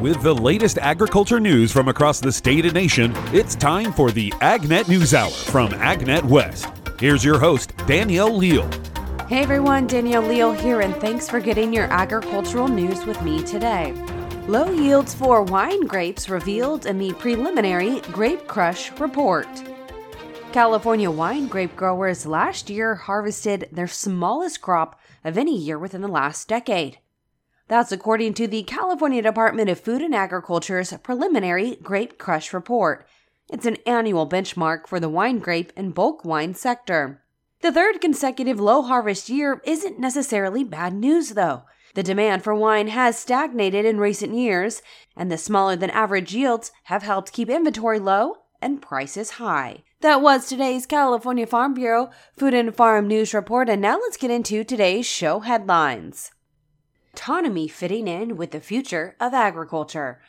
With the latest agriculture news from across the state and nation, it's time for the AgNet News Hour from AgNet West. Here's your host, Danielle Leal. Hey everyone, Danielle Leal here, and thanks for getting your agricultural news with me today. Low yields for wine grapes revealed in the preliminary Grape Crush report. California wine grape growers last year harvested their smallest crop of any year within the last decade. That's according to the California Department of Food and Agriculture's preliminary Grape Crush report. It's an annual benchmark for the wine grape and bulk wine sector. The third consecutive low harvest year isn't necessarily bad news, though. The demand for wine has stagnated in recent years, and the smaller than average yields have helped keep inventory low and prices high. That was today's California Farm Bureau Food and Farm News Report, and now let's get into today's show headlines. Autonomy fitting in with the future of agriculture.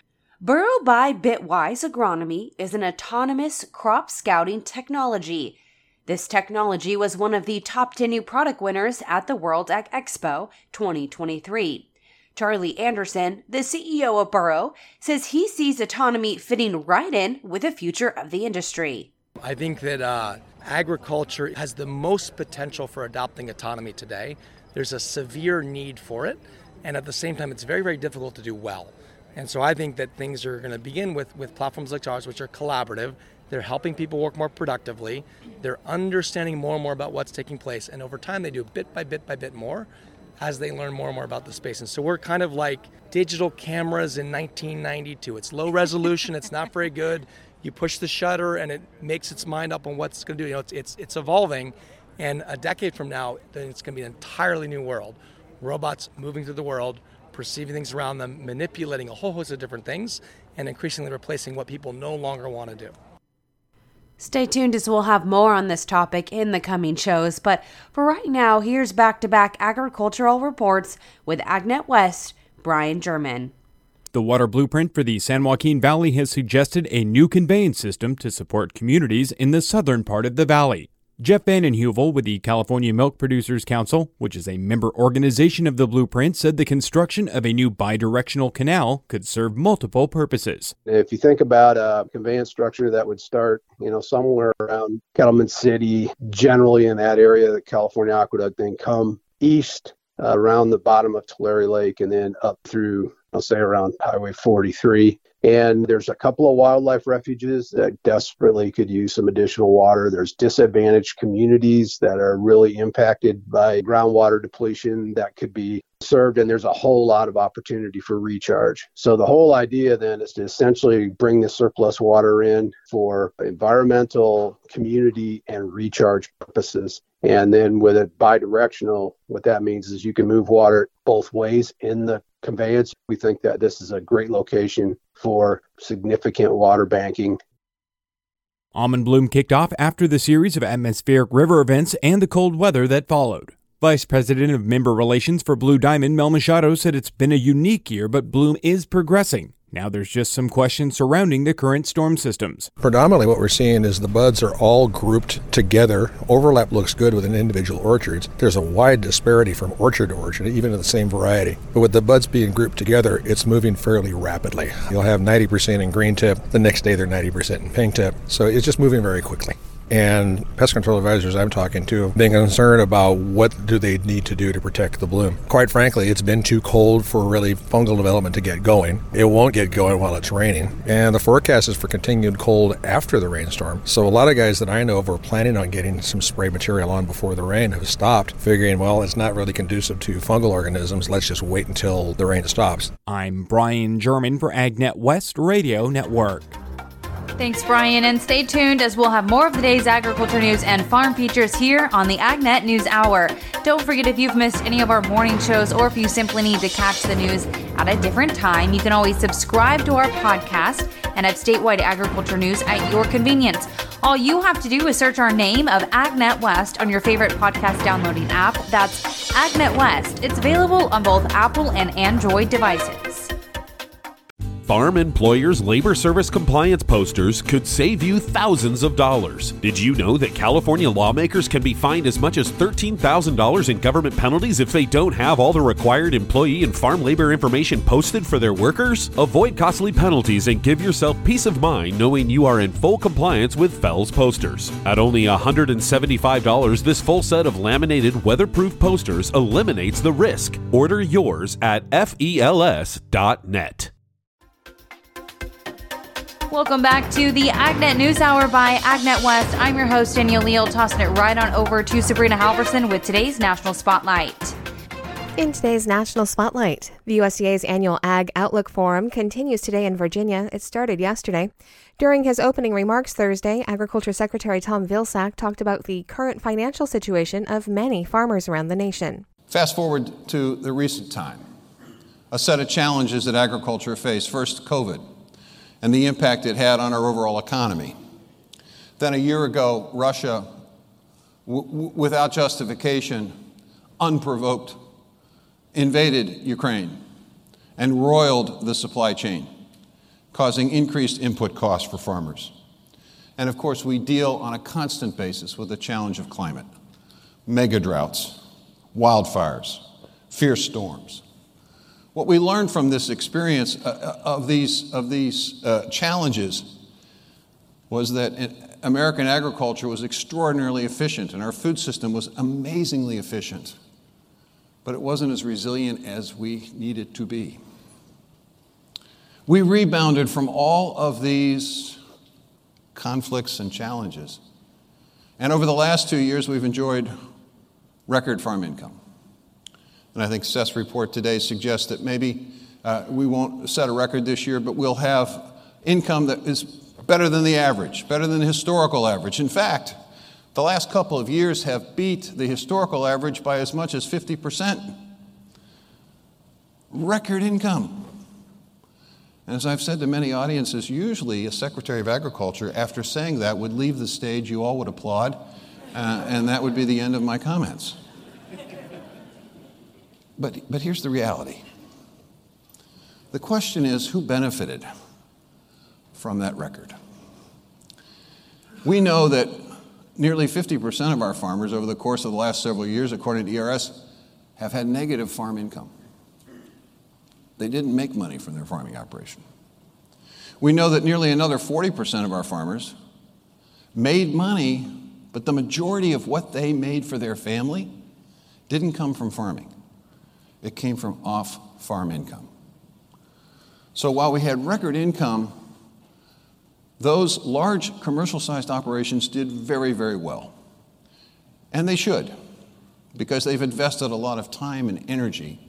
Burro by Bitwise Agronomy is an autonomous crop scouting technology. This technology was one of the top 10 new product winners at the World Ag Expo 2023. Charlie Anderson, the CEO of Burro, says he sees autonomy fitting right in with the future of the industry. I think that uh, agriculture has the most potential for adopting autonomy today. There's a severe need for it, and at the same time, it's very, very difficult to do well. And so I think that things are going to begin with, with platforms like ours, which are collaborative. They're helping people work more productively. They're understanding more and more about what's taking place. And over time, they do bit by bit by bit more as they learn more and more about the space. And so we're kind of like digital cameras in 1992. It's low resolution, it's not very good. You push the shutter and it makes its mind up on what's going to do. You know, it's, it's, it's evolving. And a decade from now, then it's going to be an entirely new world. Robots moving through the world, perceiving things around them, manipulating a whole host of different things, and increasingly replacing what people no longer want to do. Stay tuned as we'll have more on this topic in the coming shows. But for right now, here's back to back agricultural reports with AgNet West, Brian German. The Water Blueprint for the San Joaquin Valley has suggested a new conveyance system to support communities in the southern part of the valley. Geoff Vanden with the California Milk Producers Council, which is a member organization of the blueprint, said the construction of a new bidirectional canal could serve multiple purposes. If you think about a conveyance structure that would start, you know, somewhere around Kettleman City, generally in that area, the California Aqueduct, then come east uh, around the bottom of Tulare Lake and then up through, I'll say around Highway 43 and there's a couple of wildlife refuges that desperately could use some additional water. There's disadvantaged communities that are really impacted by groundwater depletion that could be served, and there's a whole lot of opportunity for recharge. So, the whole idea then is to essentially bring the surplus water in for environmental, community, and recharge purposes. And then with it bidirectional, what that means is you can move water both ways in the conveyance. We think that this is a great location for significant water banking. Almond bloom kicked off after the series of atmospheric river events and the cold weather that followed. Vice President of Member Relations for Blue Diamond, Mel Machado, said it's been a unique year, but bloom is progressing. Now there's just some questions surrounding the current storm systems. Predominantly, what we're seeing is the buds are all grouped together. Overlap looks good with an individual orchards. There's a wide disparity from orchard to orchard, even in the same variety. But with the buds being grouped together, it's moving fairly rapidly. You'll have 90% in green tip, the next day they're 90% in pink tip. So it's just moving very quickly and pest control advisors I'm talking to being concerned about what do they need to do to protect the bloom. Quite frankly, it's been too cold for really fungal development to get going. It won't get going while it's raining, and the forecast is for continued cold after the rainstorm. So a lot of guys that I know of were planning on getting some spray material on before the rain have stopped, figuring, well, it's not really conducive to fungal organisms. Let's just wait until the rain stops. I'm Brian German for AgNet West Radio Network. Thanks, Brian, and stay tuned as we'll have more of the day's agriculture news and farm features here on the AgNet News Hour. Don't forget if you've missed any of our morning shows or if you simply need to catch the news at a different time, you can always subscribe to our podcast and have statewide agriculture news at your convenience. All you have to do is search our name of AgNet West on your favorite podcast downloading app. That's AgNet West. It's available on both Apple and Android devices. Farm employers' labor service compliance posters could save you thousands of dollars. Did you know that California lawmakers can be fined as much as $13,000 in government penalties if they don't have all the required employee and farm labor information posted for their workers? Avoid costly penalties and give yourself peace of mind knowing you are in full compliance with FELS posters. At only $175, this full set of laminated weatherproof posters eliminates the risk. Order yours at fels.net. Welcome back to the Agnet News Hour by Agnet West. I'm your host, Danielle Leal, tossing it right on over to Sabrina Halverson with today's National Spotlight. In today's National Spotlight, the USDA's annual Ag Outlook Forum continues today in Virginia. It started yesterday. During his opening remarks Thursday, Agriculture Secretary Tom Vilsack talked about the current financial situation of many farmers around the nation. Fast forward to the recent time, a set of challenges that agriculture faced. First, COVID and the impact it had on our overall economy. Then, a year ago, Russia, w- without justification, unprovoked, invaded Ukraine and roiled the supply chain, causing increased input costs for farmers. And of course, we deal on a constant basis with the challenge of climate mega droughts, wildfires, fierce storms. What we learned from this experience uh, uh, of these, of these uh, challenges was that American agriculture was extraordinarily efficient and our food system was amazingly efficient, but it wasn't as resilient as we needed to be. We rebounded from all of these conflicts and challenges. And over the last two years, we've enjoyed record farm income. And I think Seth's report today suggests that maybe uh, we won't set a record this year, but we'll have income that is better than the average, better than the historical average. In fact, the last couple of years have beat the historical average by as much as 50%. Record income. And as I've said to many audiences, usually a Secretary of Agriculture, after saying that, would leave the stage, you all would applaud, uh, and that would be the end of my comments. But, but here's the reality the question is who benefited from that record? We know that nearly 50% of our farmers over the course of the last several years, according to ERS, have had negative farm income. They didn't make money from their farming operation. We know that nearly another 40% of our farmers made money, but the majority of what they made for their family didn't come from farming. It came from off farm income. So while we had record income, those large commercial sized operations did very, very well. And they should, because they've invested a lot of time and energy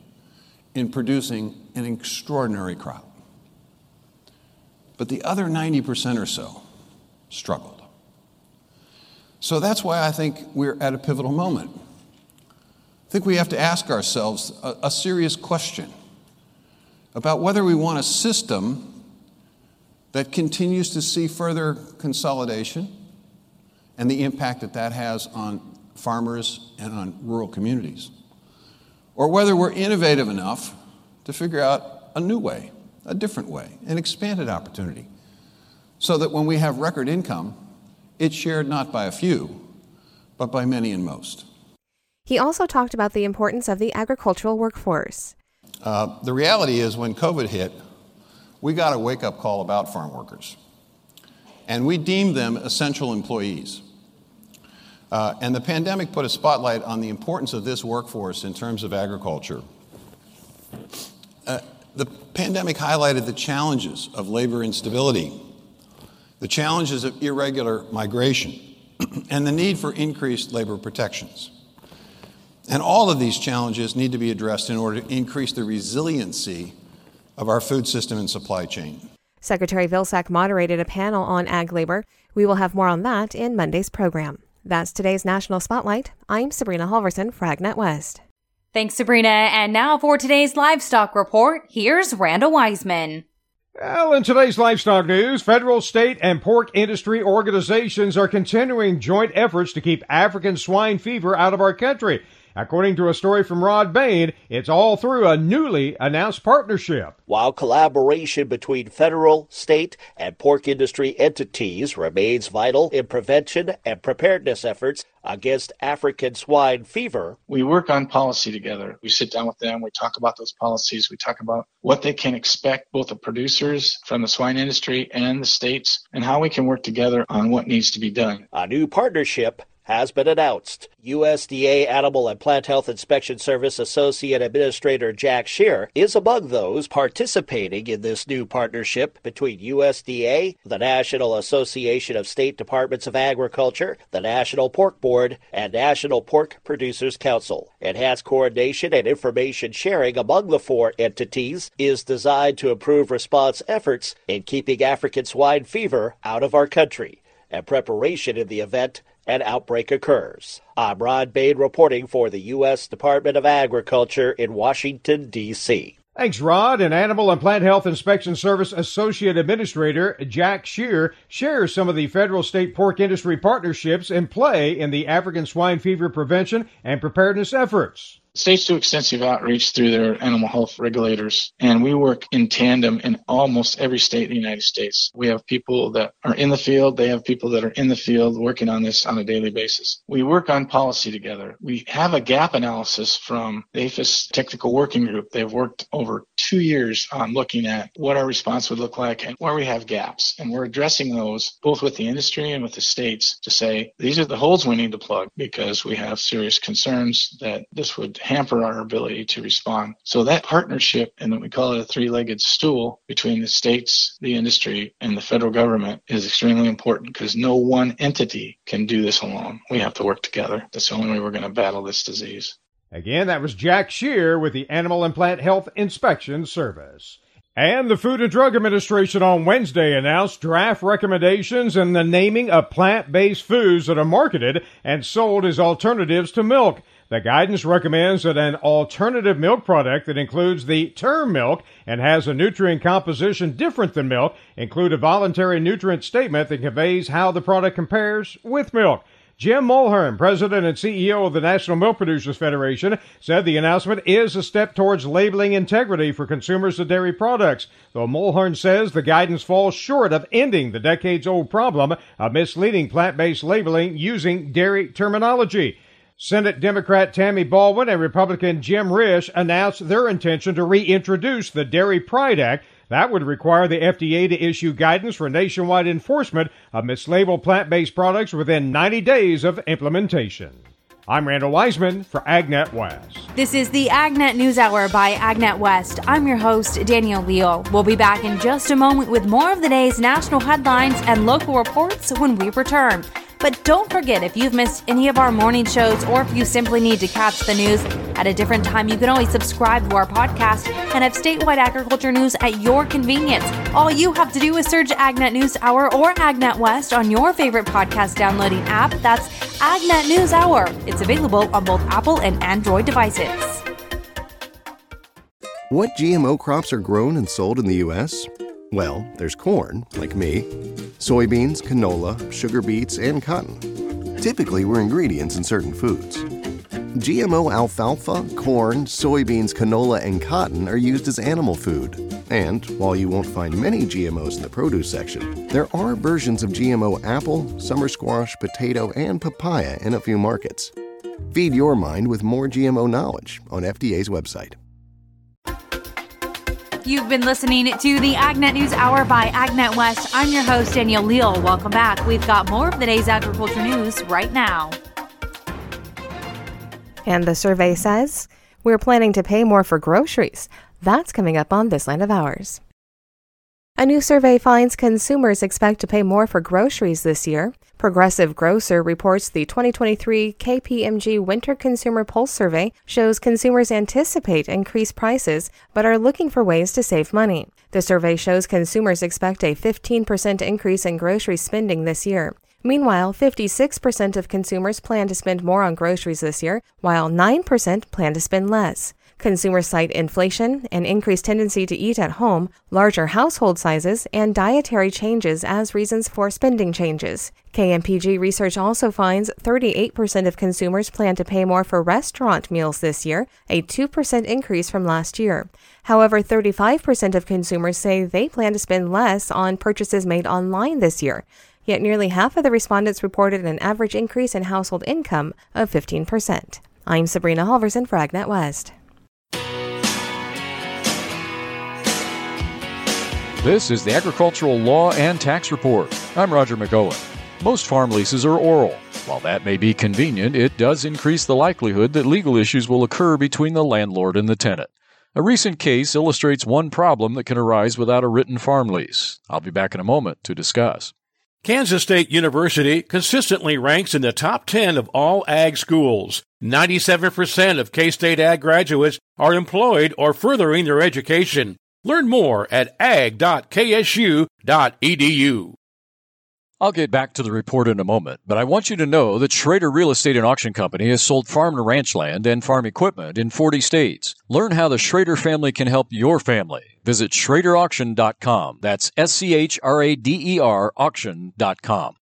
in producing an extraordinary crop. But the other 90% or so struggled. So that's why I think we're at a pivotal moment. I think we have to ask ourselves a, a serious question about whether we want a system that continues to see further consolidation and the impact that that has on farmers and on rural communities, or whether we're innovative enough to figure out a new way, a different way, an expanded opportunity, so that when we have record income, it's shared not by a few, but by many and most. He also talked about the importance of the agricultural workforce. Uh, the reality is, when COVID hit, we got a wake up call about farm workers. And we deemed them essential employees. Uh, and the pandemic put a spotlight on the importance of this workforce in terms of agriculture. Uh, the pandemic highlighted the challenges of labor instability, the challenges of irregular migration, and the need for increased labor protections. And all of these challenges need to be addressed in order to increase the resiliency of our food system and supply chain. Secretary Vilsack moderated a panel on ag labor. We will have more on that in Monday's program. That's today's National Spotlight. I'm Sabrina Halverson, for AgNet West. Thanks, Sabrina. And now for today's livestock report, here's Randall Wiseman. Well, in today's livestock news, federal, state, and pork industry organizations are continuing joint efforts to keep African swine fever out of our country. According to a story from Rod Bain, it's all through a newly announced partnership. While collaboration between federal, state, and pork industry entities remains vital in prevention and preparedness efforts against African swine fever, we work on policy together. We sit down with them, we talk about those policies, we talk about what they can expect, both the producers from the swine industry and the states, and how we can work together on what needs to be done. A new partnership has been announced. USDA Animal and Plant Health Inspection Service Associate Administrator Jack Shere is among those participating in this new partnership between USDA, the National Association of State Departments of Agriculture, the National Pork Board, and National Pork Producers Council. Enhanced coordination and information sharing among the four entities is designed to improve response efforts in keeping African swine fever out of our country and preparation in the event an outbreak occurs. I'm Rod Bain reporting for the U.S. Department of Agriculture in Washington, D.C. Thanks, Rod. And Animal and Plant Health Inspection Service Associate Administrator Jack Shere shares some of the federal state pork industry partnerships in play in the African swine fever prevention and preparedness efforts. States do extensive outreach through their animal health regulators, and we work in tandem in almost every state in the United States. We have people that are in the field, they have people that are in the field working on this on a daily basis. We work on policy together. We have a gap analysis from the APHIS Technical Working Group. They've worked over two years on looking at what our response would look like and where we have gaps. And we're addressing those both with the industry and with the states to say these are the holes we need to plug because we have serious concerns that this would hamper our ability to respond. So that partnership, and we call it a three-legged stool between the states, the industry, and the federal government is extremely important because no one entity can do this alone. We have to work together. That's the only way we're going to battle this disease. Again, that was Jack Shere with the Animal and Plant Health Inspection Service. And the Food and Drug Administration on Wednesday announced draft recommendations in the naming of plant based foods that are marketed and sold as alternatives to milk. The guidance recommends that an alternative milk product that includes the term milk and has a nutrient composition different than milk include a voluntary nutrient statement that conveys how the product compares with milk. Jim Mulhern, president and CEO of the National Milk Producers Federation, said the announcement is a step towards labeling integrity for consumers of dairy products. Though Mulhern says the guidance falls short of ending the decades old problem of misleading plant based labeling using dairy terminology. Senate Democrat Tammy Baldwin and Republican Jim Risch announced their intention to reintroduce the Dairy Pride Act. That would require the FDA to issue guidance for nationwide enforcement of mislabeled plant based products within 90 days of implementation. I'm Randall Wiseman for AgNet West. This is the AgNet News Hour by AgNet West. I'm your host, Danielle Leal. We'll be back in just a moment with more of the day's national headlines and local reports when we return. But don't forget, if you've missed any of our morning shows or if you simply need to catch the news at a different time, you can always subscribe to our podcast and have statewide agriculture news at your convenience. All you have to do is search AgNet News Hour or AgNet West on your favorite podcast downloading app. That's AgNet News Hour. It's available on both Apple and Android devices. What GMO crops are grown and sold in the U.S.? Well, there's corn, like me, soybeans, canola, sugar beets, and cotton. Typically, we're ingredients in certain foods. GMO alfalfa, corn, soybeans, canola, and cotton are used as animal food. And while you won't find many GMOs in the produce section, there are versions of GMO apple, summer squash, potato, and papaya in a few markets. Feed your mind with more GMO knowledge on FDA's website. You've been listening to the AgNet News Hour by AgNet West. I'm your host, Danielle Leal. Welcome back. We've got more of the day's agriculture news right now. And the survey says we're planning to pay more for groceries. That's coming up on This Land of Ours. A new survey finds consumers expect to pay more for groceries this year. Progressive Grocer reports the 2023 KPMG Winter Consumer Pulse Survey shows consumers anticipate increased prices but are looking for ways to save money. The survey shows consumers expect a 15% increase in grocery spending this year. Meanwhile, 56% of consumers plan to spend more on groceries this year, while 9% plan to spend less. Consumers cite inflation, an increased tendency to eat at home, larger household sizes, and dietary changes as reasons for spending changes. KPMG research also finds 38% of consumers plan to pay more for restaurant meals this year, a 2% increase from last year. However, 35% of consumers say they plan to spend less on purchases made online this year. Yet nearly half of the respondents reported an average increase in household income of 15%. I'm Sabrina Halverson for AgNet West. This is the Agricultural Law and Tax Report. I'm Roger McEowen. Most farm leases are oral. While that may be convenient, it does increase the likelihood that legal issues will occur between the landlord and the tenant. A recent case illustrates one problem that can arise without a written farm lease. I'll be back in a moment to discuss. Kansas State University consistently ranks in the top 10 of all ag schools. 97% of K State ag graduates are employed or furthering their education. Learn more at ag.ksu.edu. I'll get back to the report in a moment, but I want you to know that Schrader Real Estate and Auction Company has sold farm and ranch land and farm equipment in 40 states. Learn how the Schrader family can help your family. Visit schraderauction.com. That's S C H R A D E R auction.com.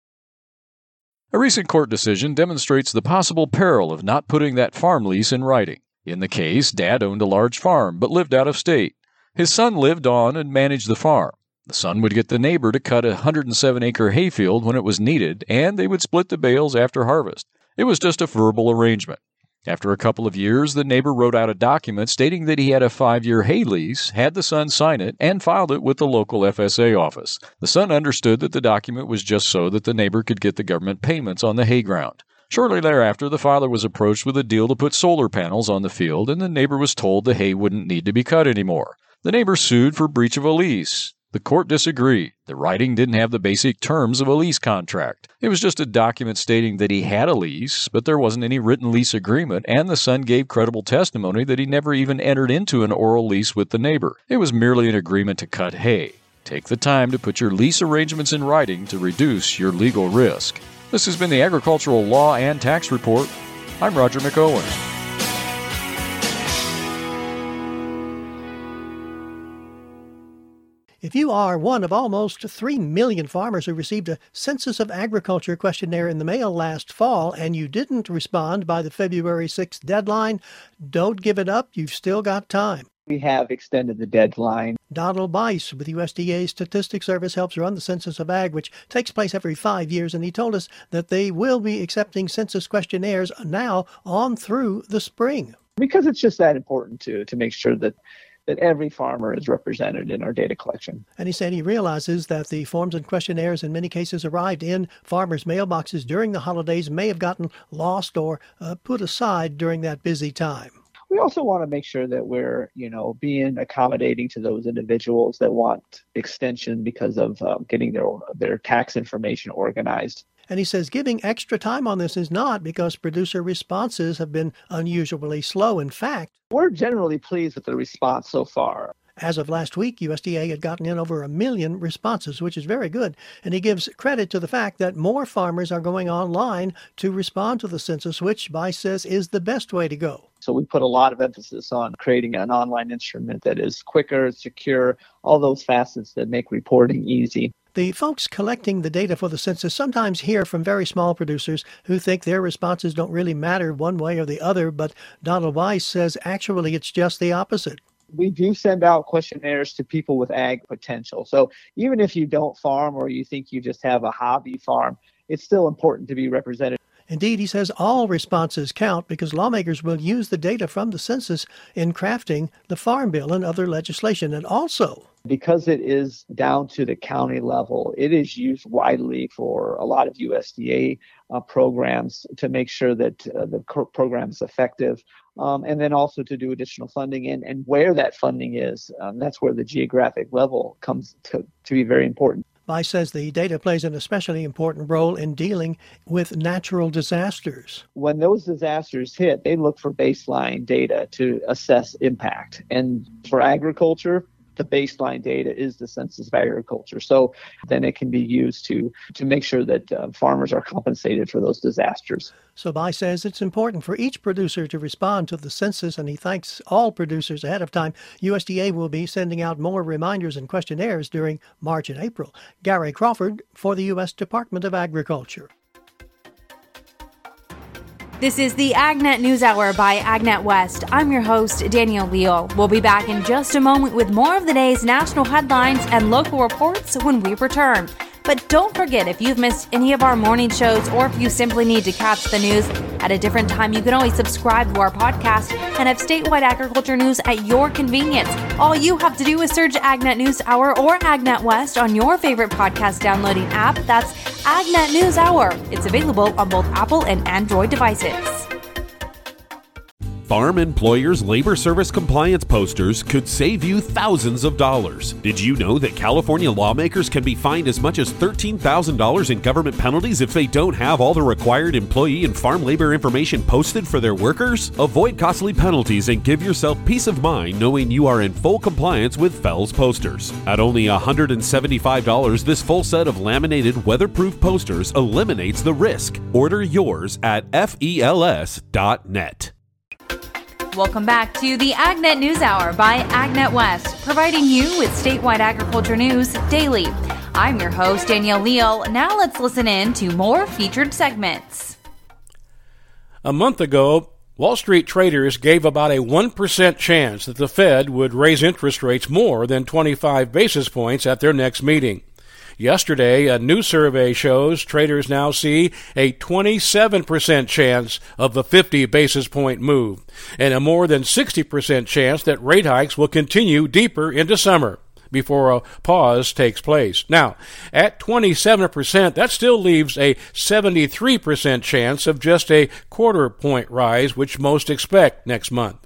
A recent court decision demonstrates the possible peril of not putting that farm lease in writing. In the case, Dad owned a large farm but lived out of state. His son lived on and managed the farm. The son would get the neighbor to cut a 107 acre hayfield when it was needed, and they would split the bales after harvest. It was just a verbal arrangement. After a couple of years, the neighbor wrote out a document stating that he had a five year hay lease, had the son sign it, and filed it with the local FSA office. The son understood that the document was just so that the neighbor could get the government payments on the hay ground. Shortly thereafter, the father was approached with a deal to put solar panels on the field, and the neighbor was told the hay wouldn't need to be cut anymore. The neighbor sued for breach of a lease. The court disagreed. The writing didn't have the basic terms of a lease contract. It was just a document stating that he had a lease, but there wasn't any written lease agreement, and the son gave credible testimony that he never even entered into an oral lease with the neighbor. It was merely an agreement to cut hay. Take the time to put your lease arrangements in writing to reduce your legal risk. This has been the Agricultural Law and Tax Report. I'm Roger McEowen. If you are one of almost 3 million farmers who received a Census of Agriculture questionnaire in the mail last fall and you didn't respond by the February 6th deadline, don't give it up. You've still got time. We have extended the deadline. Donald Buysse with USDA Statistics Service helps run the Census of Ag, which takes place every five years, and he told us that they will be accepting census questionnaires now on through the spring. Because it's just that important to to make sure that that every farmer is represented in our data collection. And he said he realizes that the forms and questionnaires in many cases arrived in farmers' mailboxes during the holidays may have gotten lost or uh, put aside during that busy time we also want to make sure that we're you know being accommodating to those individuals that want extension because of um, getting their their tax information organized and he says giving extra time on this is not because producer responses have been unusually slow. In fact, we're generally pleased with the response so far. As of last week, USDA had gotten in over a million responses, which is very good. And he gives credit to the fact that more farmers are going online to respond to the census, which Buysse says is the best way to go. So we put a lot of emphasis on creating an online instrument that is quicker, secure, all those facets that make reporting easy. The folks collecting the data for the census sometimes hear from very small producers who think their responses don't really matter one way or the other, but Donald Buysse says actually it's just the opposite. We do send out questionnaires to people with ag potential. So even if you don't farm or you think you just have a hobby farm, it's still important to be represented. Indeed, he says all responses count because lawmakers will use the data from the census in crafting the Farm Bill and other legislation. And also, because it is down to the county level, it is used widely for a lot of USDA uh, programs to make sure that uh, the program is effective. Um, and then also to do additional funding and, and where that funding is. Um, that's where the geographic level comes to, to be very important. Buysse says the data plays an especially important role in dealing with natural disasters. When those disasters hit, they look for baseline data to assess impact. And for agriculture, the baseline data is the census of agriculture. So then it can be used to to make sure that uh, farmers are compensated for those disasters. So Buysse says it's important for each producer to respond to the census, and he thanks all producers ahead of time. USDA will be sending out more reminders and questionnaires during March and April. Gary Crawford for the U.S. Department of Agriculture. This is the AgNet News Hour by AgNet West. I'm your host, Danielle Leal. We'll be back in just a moment with more of the day's national headlines and local reports when we return. But don't forget, if you've missed any of our morning shows or if you simply need to catch the news at a different time, you can always subscribe to our podcast and have statewide agriculture news at your convenience. All you have to do is search AgNet News Hour or AgNet West on your favorite podcast downloading app. That's AgNet News Hour. It's available on both Apple and Android devices. Farm Employers Labor Service Compliance posters could save you thousands of dollars. Did you know that California lawmakers can be fined as much as $13,000 in government penalties if they don't have all the required employee and farm labor information posted for their workers? Avoid costly penalties and give yourself peace of mind knowing you are in full compliance with FELS posters. At only $175, this full set of laminated weatherproof posters eliminates the risk. Order yours at fels.net. Welcome back to the AgNet News Hour by AgNet West, providing you with statewide agriculture news daily. I'm your host, Danielle Leal. Now let's listen in to more featured segments. A month ago, Wall Street traders gave about a 1% chance that the Fed would raise interest rates more than 25 basis points at their next meeting. Yesterday, a new survey shows traders now see a 27% chance of the 50 basis point move and a more than 60% chance that rate hikes will continue deeper into summer before a pause takes place. Now, at 27%, that still leaves a 73% chance of just a quarter point rise, which most expect next month.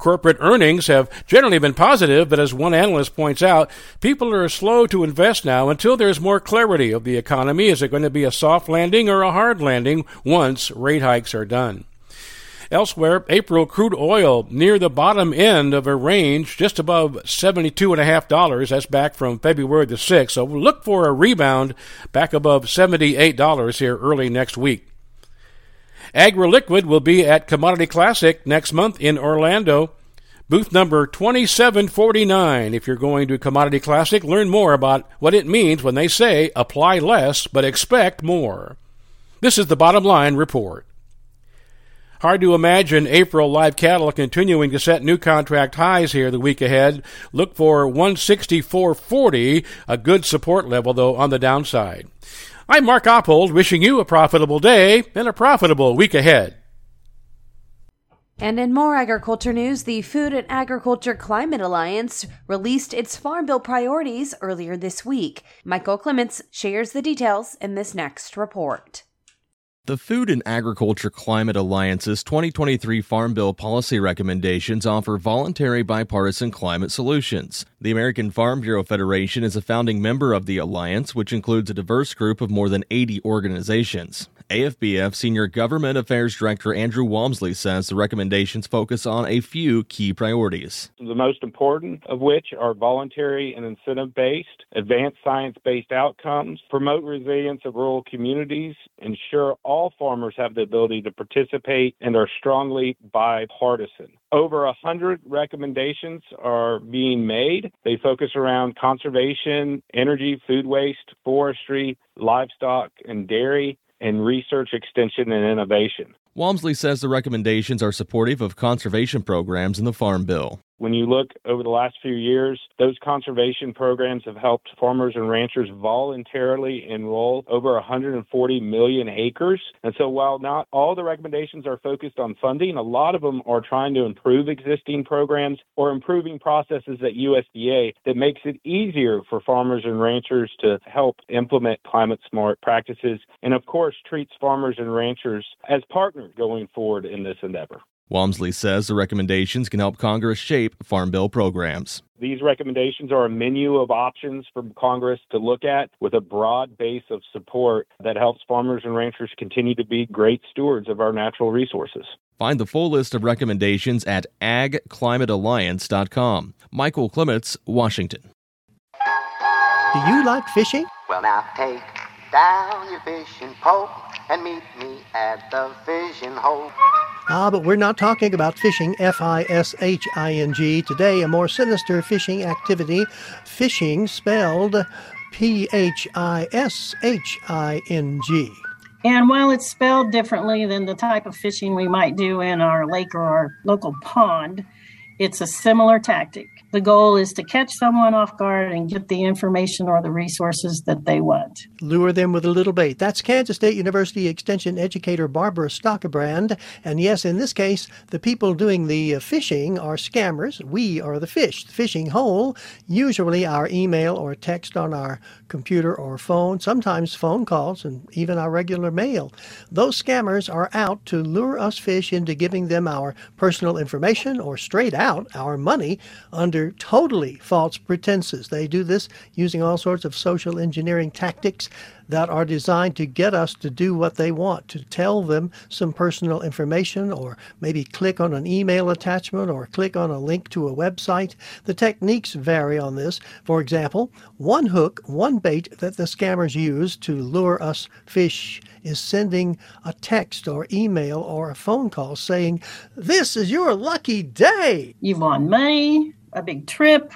Corporate earnings have generally been positive, but as one analyst points out, people are slow to invest now until there's more clarity of the economy. Is it going to be a soft landing or a hard landing once rate hikes are done? Elsewhere, April crude oil near the bottom end of a range just above $72.5. That's back from February the 6th. So look for a rebound back above $78 here early next week. AgroLiquid will be at Commodity Classic next month in Orlando. Booth number 2749. If you're going to Commodity Classic, learn more about what it means when they say apply less but expect more. This is the bottom line report. Hard to imagine April live cattle continuing to set new contract highs here the week ahead. Look for 164.40, a good support level though on the downside. I'm Mark Oppold, wishing you a profitable day and a profitable week ahead. And in more agriculture news, the Food and Agriculture Climate Alliance released its Farm Bill priorities earlier this week. Michael Clements shares the details in this next report. The Food and Agriculture Climate Alliance's 2023 Farm Bill policy recommendations offer voluntary bipartisan climate solutions. The American Farm Bureau Federation is a founding member of the alliance, which includes a diverse group of more than 80 organizations. AFBF Senior Government Affairs Director Andrew Walmsley says the recommendations focus on a few key priorities. The most important of which are voluntary and incentive based, advanced science based outcomes, promote resilience of rural communities, ensure all farmers have the ability to participate, and are strongly bipartisan. Over a hundred recommendations are being made. They focus around conservation, energy, food waste, forestry, livestock, and dairy and research, extension, and innovation. Walmsley says the recommendations are supportive of conservation programs in the Farm Bill. When you look over the last few years, those conservation programs have helped farmers and ranchers voluntarily enroll over 140 million acres. And so while not all the recommendations are focused on funding, a lot of them are trying to improve existing programs or improving processes at USDA that makes it easier for farmers and ranchers to help implement climate smart practices and of course treats farmers and ranchers as partners going forward in this endeavor. Walmsley says the recommendations can help Congress shape Farm Bill programs. These recommendations are a menu of options for Congress to look at with a broad base of support that helps farmers and ranchers continue to be great stewards of our natural resources. Find the full list of recommendations at agclimatealliance.com. Michael Clements, Washington. Do you like fishing? Well, now take down your fishing pole and meet me at the fishing hole. Ah, but we're not talking about fishing, F I S H I N G. Today, a more sinister fishing activity, fishing spelled P H I S H I N G. And while it's spelled differently than the type of fishing we might do in our lake or our local pond, it's a similar tactic. The goal is to catch someone off guard and get the information or the resources that they want. Lure them with a little bait. That's Kansas State University Extension educator Barbara Stockebrand. And yes, in this case, the people doing the uh, fishing are scammers. We are the fish. The fishing hole, usually our email or text on our computer or phone, sometimes phone calls, and even our regular mail. Those scammers are out to lure us fish into giving them our personal information or straight out our money under under totally false pretenses. They do this using all sorts of social engineering tactics that are designed to get us to do what they want, to tell them some personal information, or maybe click on an email attachment or click on a link to a website. The techniques vary on this. For example, one hook, one bait that the scammers use to lure us fish is sending a text or email or a phone call saying, This is your lucky day. You've won money a big trip.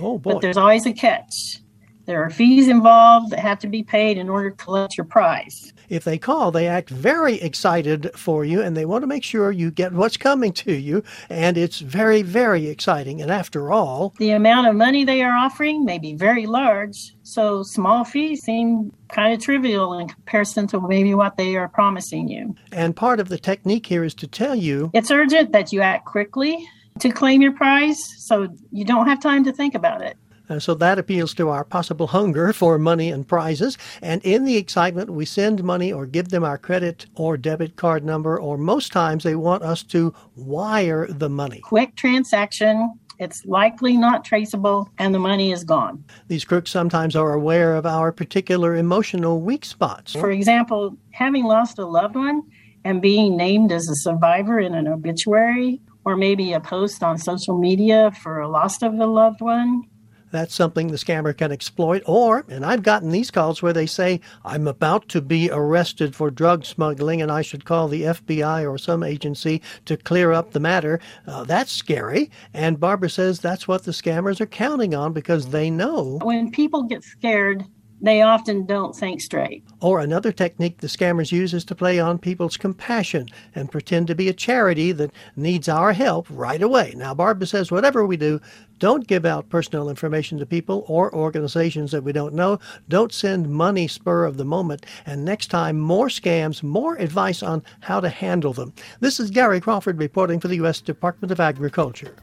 Oh boy! But there's always a catch. There are fees involved that have to be paid in order to collect your prize. If they call, they act very excited for you and they want to make sure you get what's coming to you. And it's very, very exciting. And after all, the amount of money they are offering may be very large. So small fees seem kind of trivial in comparison to maybe what they are promising you. And part of the technique here is to tell you it's urgent that you act quickly to claim your prize, so you don't have time to think about it. Uh, so that appeals to our possible hunger for money and prizes. And in the excitement, we send money or give them our credit or debit card number, or most times they want us to wire the money. Quick transaction. It's likely not traceable, and the money is gone. These crooks sometimes are aware of our particular emotional weak spots. For example, having lost a loved one and being named as a survivor in an obituary or maybe a post on social media for a loss of a loved one. That's something the scammer can exploit. Or, and I've gotten these calls where they say, I'm about to be arrested for drug smuggling and I should call the FBI or some agency to clear up the matter. Uh, that's scary. And Barbara says that's what the scammers are counting on because they know. When people get scared, they often don't think straight. Or another technique the scammers use is to play on people's compassion and pretend to be a charity that needs our help right away. Now, Barbara says whatever we do, don't give out personal information to people or organizations that we don't know. Don't send money spur of the moment. And next time, more scams, more advice on how to handle them. This is Gary Crawford reporting for the U.S. Department of Agriculture.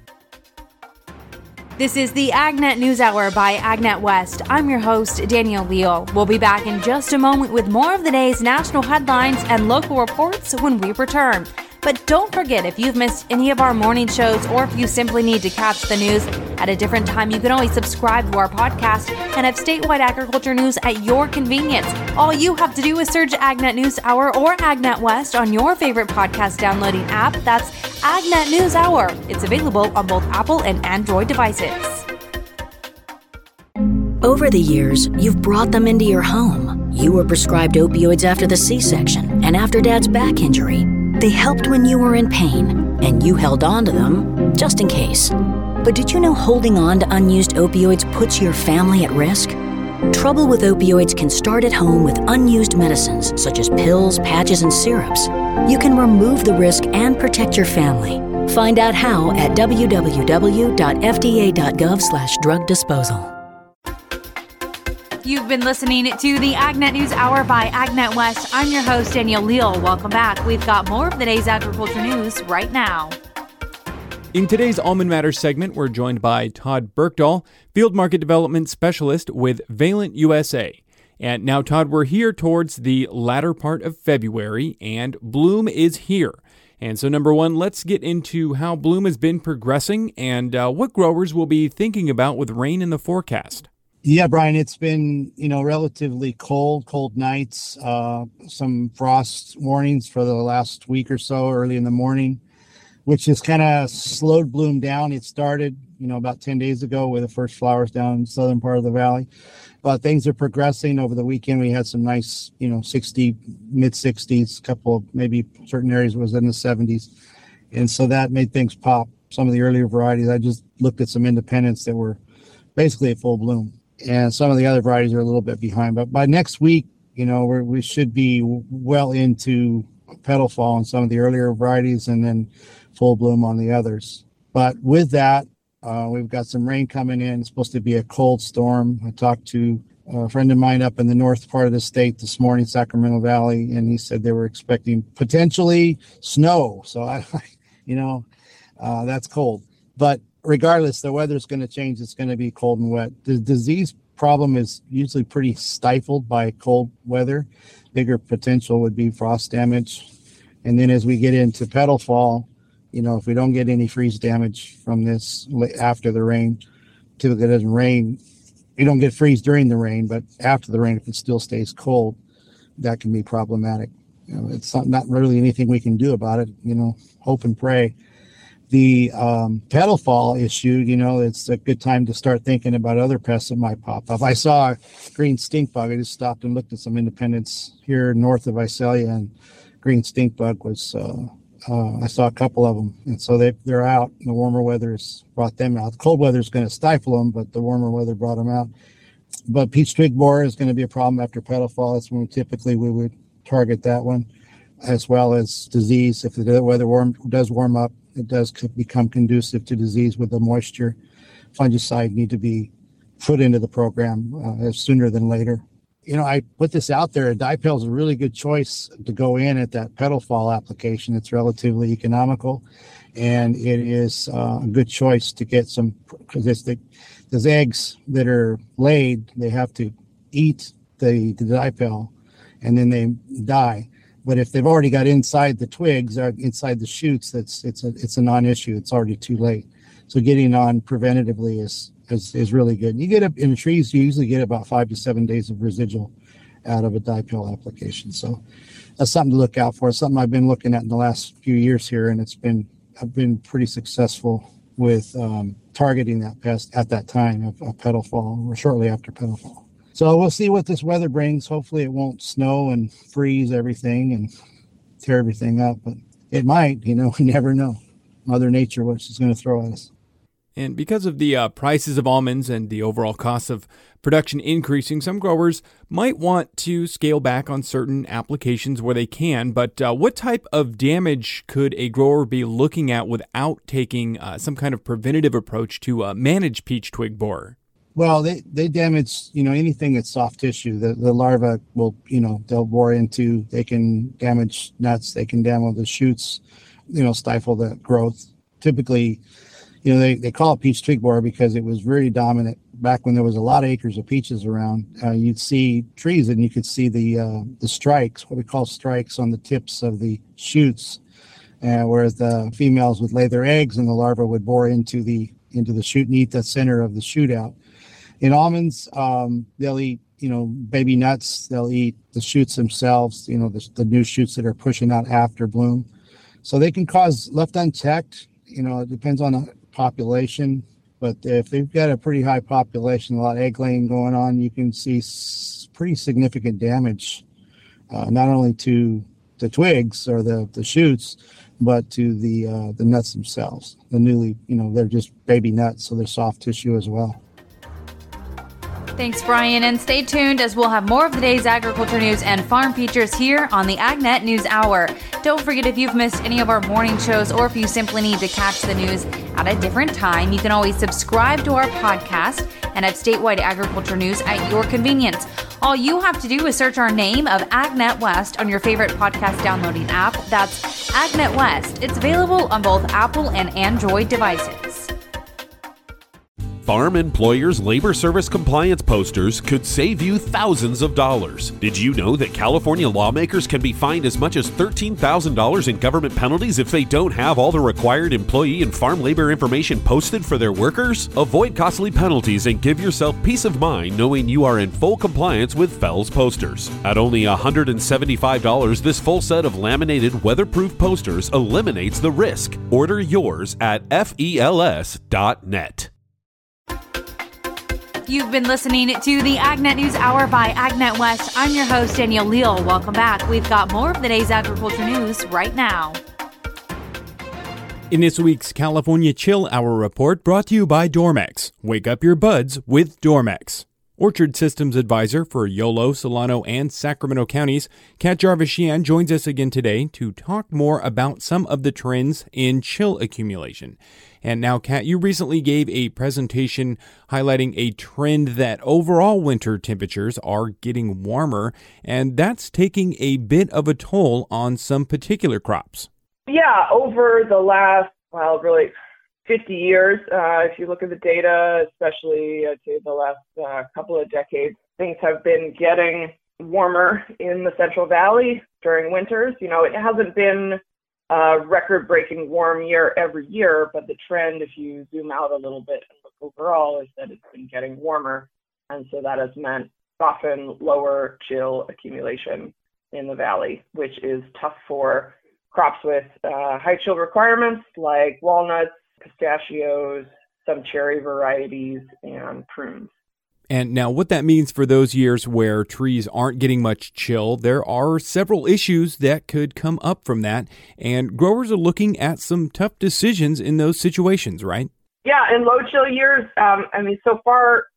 This is the AgNet News Hour by AgNet West. I'm your host, Danielle Leal. We'll be back in just a moment with more of the day's national headlines and local reports when we return. But don't forget, if you've missed any of our morning shows or if you simply need to catch the news at a different time, you can always subscribe to our podcast and have statewide agriculture news at your convenience. All you have to do is search AgNet News Hour or AgNet West on your favorite podcast downloading app. That's AgNet News Hour. It's available on both Apple and Android devices. Over the years, you've brought them into your home. You were prescribed opioids after the C section and after dad's back injury. They helped when you were in pain, and you held on to them just in case. But did you know holding on to unused opioids puts your family at risk? Trouble with opioids can start at home with unused medicines such as pills, patches, and syrups. You can remove the risk and protect your family. Find out how at www.fda.gov/drug disposal. You've been listening to the AgNet News Hour by AgNet West. I'm your host, Danielle Leal. Welcome back. We've got more of the day's agriculture news right now. In today's Almond Matters segment, we're joined by Todd Bergdahl, Field Market Development Specialist with Valent USA. And now, Todd, we're here towards the latter part of February, and bloom is here. And so, number one, let's get into how bloom has been progressing and uh, what growers will be thinking about with rain in the forecast. Yeah, Brian, it's been, you know, relatively cold, cold nights, uh, some frost warnings for the last week or so early in the morning, which has kind of slowed bloom down. It started, you know, about 10 days ago with the first flowers down in the southern part of the valley. But things are progressing over the weekend. We had some nice, you know, 60, mid 60s, a couple of maybe certain areas was in the 70s. And so that made things pop. Some of the earlier varieties, I just looked at some independents that were basically at full bloom and some of the other varieties are a little bit behind. But by next week, you know, we we should be well into petal fall on some of the earlier varieties, and then full bloom on the others. But with that, uh, we've got some rain coming in. It's supposed to be a cold storm. I talked to a friend of mine up in the north part of the state this morning, Sacramento Valley, and he said they were expecting potentially snow. So I, you know, uh, that's cold. But regardless, the weather's going to change. It's going to be cold and wet. The disease problem is usually pretty stifled by cold weather. Bigger potential would be frost damage. And then as we get into petal fall, you know, if we don't get any freeze damage from this after the rain, typically it doesn't rain. You don't get freeze during the rain, but after the rain, if it still stays cold, that can be problematic. You know, it's not, not really anything we can do about it. You know, hope and pray the um, petal fall issue, you know, it's a good time to start thinking about other pests that might pop up. I saw a green stink bug. I just stopped and looked at some Independence here north of Visalia, and green stink bug was. Uh, uh, I saw a couple of them, and so they they're out. The warmer weather has brought them out. The cold weather is going to stifle them, but the warmer weather brought them out. But peach twig borer is going to be a problem after petal fall. That's when we typically we would target that one, as well as disease. If the weather warm does warm up, it does become conducive to disease with the moisture. Fungicide need to be put into the program uh, sooner than later. You know, I put this out there. Dipel is a really good choice to go in at that petal fall application. It's relatively economical, and it is uh, a good choice to get some because it's the those eggs that are laid. They have to eat the the dipel, and then they die. But if they've already got inside the twigs or inside the shoots, that's it's a it's a non-issue. It's already too late. So getting on preventatively is is, is really good. You get up in the trees, you usually get about five to seven days of residual out of a dipel application. So that's something to look out for. It's something I've been looking at in the last few years here, and it's been I've been pretty successful with um, targeting that pest at that time of, of petal fall or shortly after petal fall. So we'll see what this weather brings. Hopefully, it won't snow and freeze everything and tear everything up, but it might. You know, we never know. Mother Nature, what she's going to throw at us. And because of the uh, prices of almonds and the overall cost of production increasing, some growers might want to scale back on certain applications where they can. But uh, what type of damage could a grower be looking at without taking uh, some kind of preventative approach to uh, manage peach twig borer? Well, they, they damage, you know, anything that's soft tissue. The, the larva will, you know, they'll bore into, they can damage nuts, they can damage the shoots, you know, stifle the growth. Typically, you know, they, they call it peach twig borer because it was very dominant back when there was a lot of acres of peaches around. Uh, you'd see trees and you could see the uh, the strikes, what we call strikes on the tips of the shoots, uh, whereas the females would lay their eggs and the larva would bore into the into the shoot and eat the center of the shoot out. In almonds, um, they'll eat, you know, baby nuts. They'll eat the shoots themselves, you know, the, the new shoots that are pushing out after bloom. So they can cause, left unchecked, you know, it depends on the population. But if they've got a pretty high population, a lot of egg laying going on, you can see s- pretty significant damage, uh, not only to the twigs or the, the shoots, but to the uh, the nuts themselves. The newly, you know, they're just baby nuts, so they're soft tissue as well. Thanks, Brian, and stay tuned as we'll have more of the day's agriculture news and farm features here on the AgNet News Hour. Don't forget if you've missed any of our morning shows or if you simply need to catch the news at a different time, you can always subscribe to our podcast and have statewide agriculture news at your convenience. All you have to do is search our name of AgNet West on your favorite podcast downloading app. That's AgNet West. It's available on both Apple and Android devices. Farm Employers Labor Service Compliance posters could save you thousands of dollars. Did you know that California lawmakers can be fined as much as $13,000 in government penalties if they don't have all the required employee and farm labor information posted for their workers? Avoid costly penalties and give yourself peace of mind knowing you are in full compliance with FELS posters. At only $175, this full set of laminated weatherproof posters eliminates the risk. Order yours at FELS.net. You've been listening to the AgNet News Hour by AgNet West. I'm your host, Danielle Leal. Welcome back. We've got more of the day's agriculture news right now. In this week's California Chill Hour report, brought to you by Dormex. Wake up your buds with Dormex. Orchard Systems Advisor for Yolo, Solano, and Sacramento counties, Kat Jarvis-Sheehan joins us again today to talk more about some of the trends in chill accumulation. And now, Kat, you recently gave a presentation highlighting a trend that overall winter temperatures are getting warmer, and that's taking a bit of a toll on some particular crops. Yeah, over the last, well, really 50 years, uh, if you look at the data, especially I'd say the last uh, couple of decades, things have been getting warmer in the Central Valley during winters. You know, it hasn't been a record breaking warm year every year, but the trend, if you zoom out a little bit and look overall, is that it's been getting warmer. And so that has meant often lower chill accumulation in the valley, which is tough for crops with uh, high chill requirements like walnuts, pistachios, some cherry varieties, and prunes. And now, what that means for those years where trees aren't getting much chill, there are several issues that could come up from that. And growers are looking at some tough decisions in those situations, right? Yeah, in low chill years, um, I mean, so far,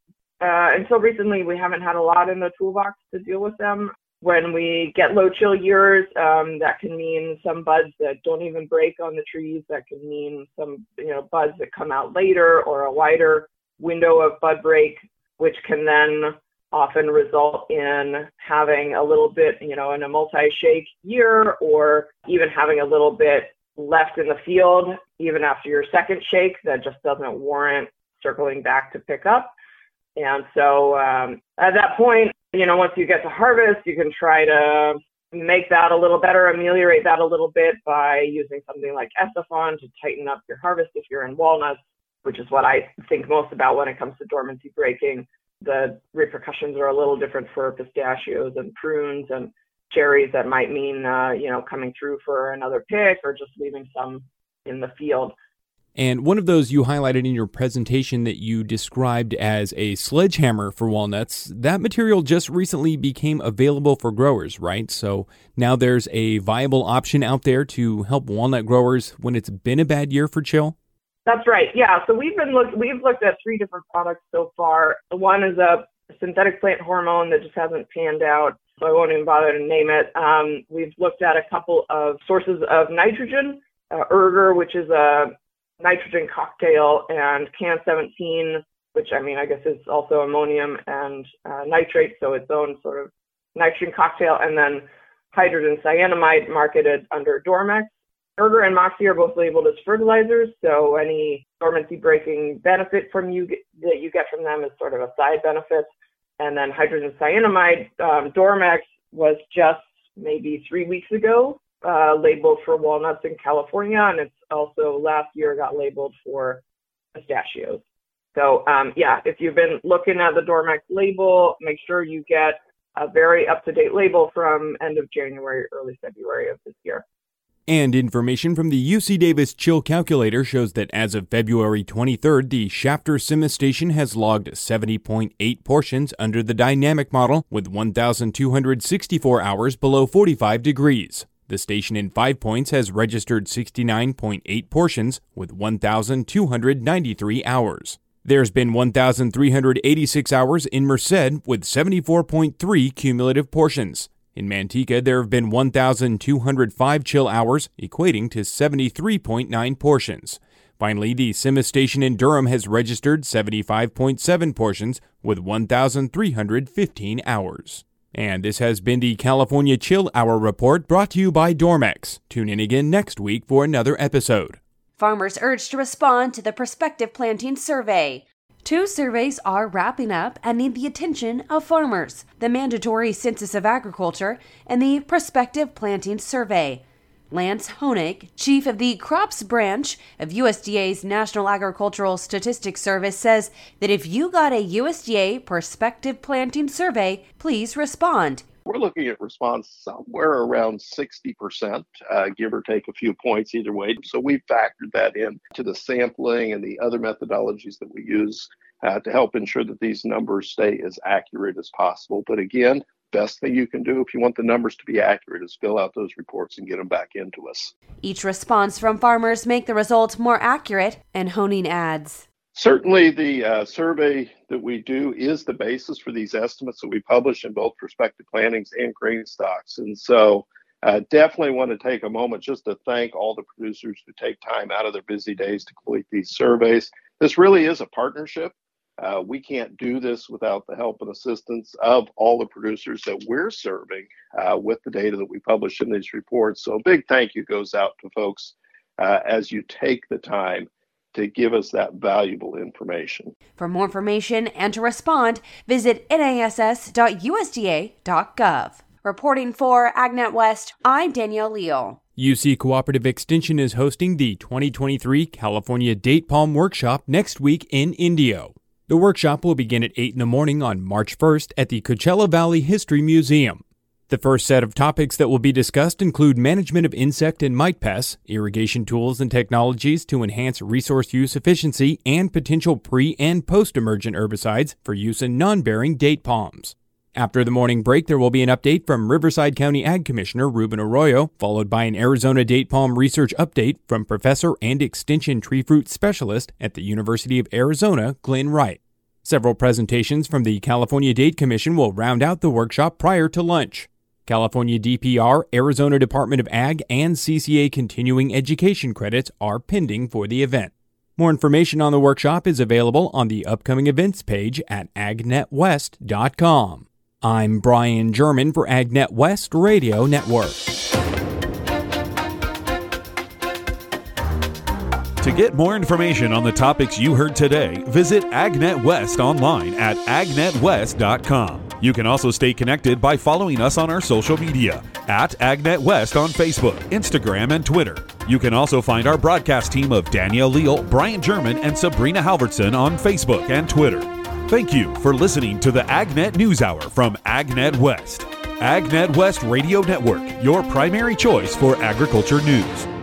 uh, until recently, we haven't had a lot in the toolbox to deal with them. When we get low chill years, um, that can mean some buds that don't even break on the trees. That can mean some, you know, buds that come out later or a wider window of bud break which can then often result in having a little bit, you know, in a multi-shake year or even having a little bit left in the field even after your second shake that just doesn't warrant circling back to pick up. And so um, at that point, you know, once you get to harvest, you can try to make that a little better, ameliorate that a little bit by using something like Ethephon to tighten up your harvest if you're in walnuts which is what I think most about when it comes to dormancy breaking. The repercussions are a little different for pistachios and prunes and cherries that might mean, uh, you know, coming through for another pick or just leaving some in the field. And one of those you highlighted in your presentation that you described as a sledgehammer for walnuts, that material just recently became available for growers, right? So now there's a viable option out there to help walnut growers when it's been a bad year for chill? That's right. Yeah. So we've been look we've looked at three different products so far. One is a synthetic plant hormone that just hasn't panned out, so I won't even bother to name it. Um, we've looked at a couple of sources of nitrogen, uh, Erger, which is a nitrogen cocktail, and CAN 17, which I mean I guess is also ammonium and uh, nitrate, so its own sort of nitrogen cocktail, and then hydrogen cyanamide marketed under Dormex. Erger and Moxie are both labeled as fertilizers, so any dormancy breaking benefit from you that you get from them is sort of a side benefit. And then hydrogen cyanamide, um, Dormex was just maybe three weeks ago uh, labeled for walnuts in California, and it's also last year got labeled for pistachios. So um, yeah, if you've been looking at the Dormex label, make sure you get a very up-to-date label from end of January, early February of this year. And information from the UC Davis Chill Calculator shows that as of February 23rd, the Shafter CIMIS station has logged 70.8 portions under the dynamic model with 1,264 hours below 45 degrees. The station in Five Points has registered 69.8 portions with 1,293 hours. There's been 1,386 hours in Merced with 74.3 cumulative portions. In Manteca, there have been 1,205 chill hours, equating to 73.9 portions. Finally, the CIMIS station in Durham has registered 75.7 portions with 1,315 hours. And this has been the California Chill Hour Report brought to you by Dormex. Tune in again next week for another episode. Farmers urged to respond to the prospective planting survey. Two surveys are wrapping up and need the attention of farmers the mandatory Census of Agriculture and the Prospective Planting Survey. Lance Honig, chief of the crops branch of USDA's National Agricultural Statistics Service, says that if you got a USDA prospective planting survey, please respond. We're looking at response somewhere around 60%, uh, give or take a few points either way. So we've factored that in to the sampling and the other methodologies that we use uh, to help ensure that these numbers stay as accurate as possible. But again, best thing you can do if you want the numbers to be accurate is fill out those reports and get them back into us. Each response from farmers make the results more accurate, and Honig adds. Certainly, the uh, survey that we do is the basis for these estimates that we publish in both prospective plantings and grain stocks. And so, uh, definitely want to take a moment just to thank all the producers who take time out of their busy days to complete these surveys. This really is a partnership. Uh, we can't do this without the help and assistance of all the producers that we're serving uh, with the data that we publish in these reports. So, a big thank you goes out to folks uh, as you take the time to give us that valuable information. For more information and to respond, visit nass.usda.gov. Reporting for AgNet West, I'm Danielle Leal. UC Cooperative Extension is hosting the 2023 California Date Palm Workshop next week in Indio. The workshop will begin at 8 in the morning on March 1st at the Coachella Valley History Museum. The first set of topics that will be discussed include management of insect and mite pests, irrigation tools and technologies to enhance resource use efficiency, and potential pre and post emergent herbicides for use in non bearing date palms. After the morning break, there will be an update from Riverside County Ag Commissioner Ruben Arroyo, followed by an Arizona date palm research update from Professor and Extension Tree Fruit Specialist at the University of Arizona, Glenn Wright. Several presentations from the California Date Commission will round out the workshop prior to lunch. California DPR, Arizona Department of Ag, and CCA continuing education credits are pending for the event. More information on the workshop is available on the upcoming events page at agnetwest.com. I'm Brian German for AgNet West Radio Network. To get more information on the topics you heard today, visit AgNet West online at agnetwest.com. You can also stay connected by following us on our social media at AgNet West on Facebook, Instagram, and Twitter. You can also find our broadcast team of Danielle Leal, Brian German, and Sabrina Halverson on Facebook and Twitter. Thank you for listening to the AgNet News Hour from AgNet West. AgNet West Radio Network, your primary choice for agriculture news.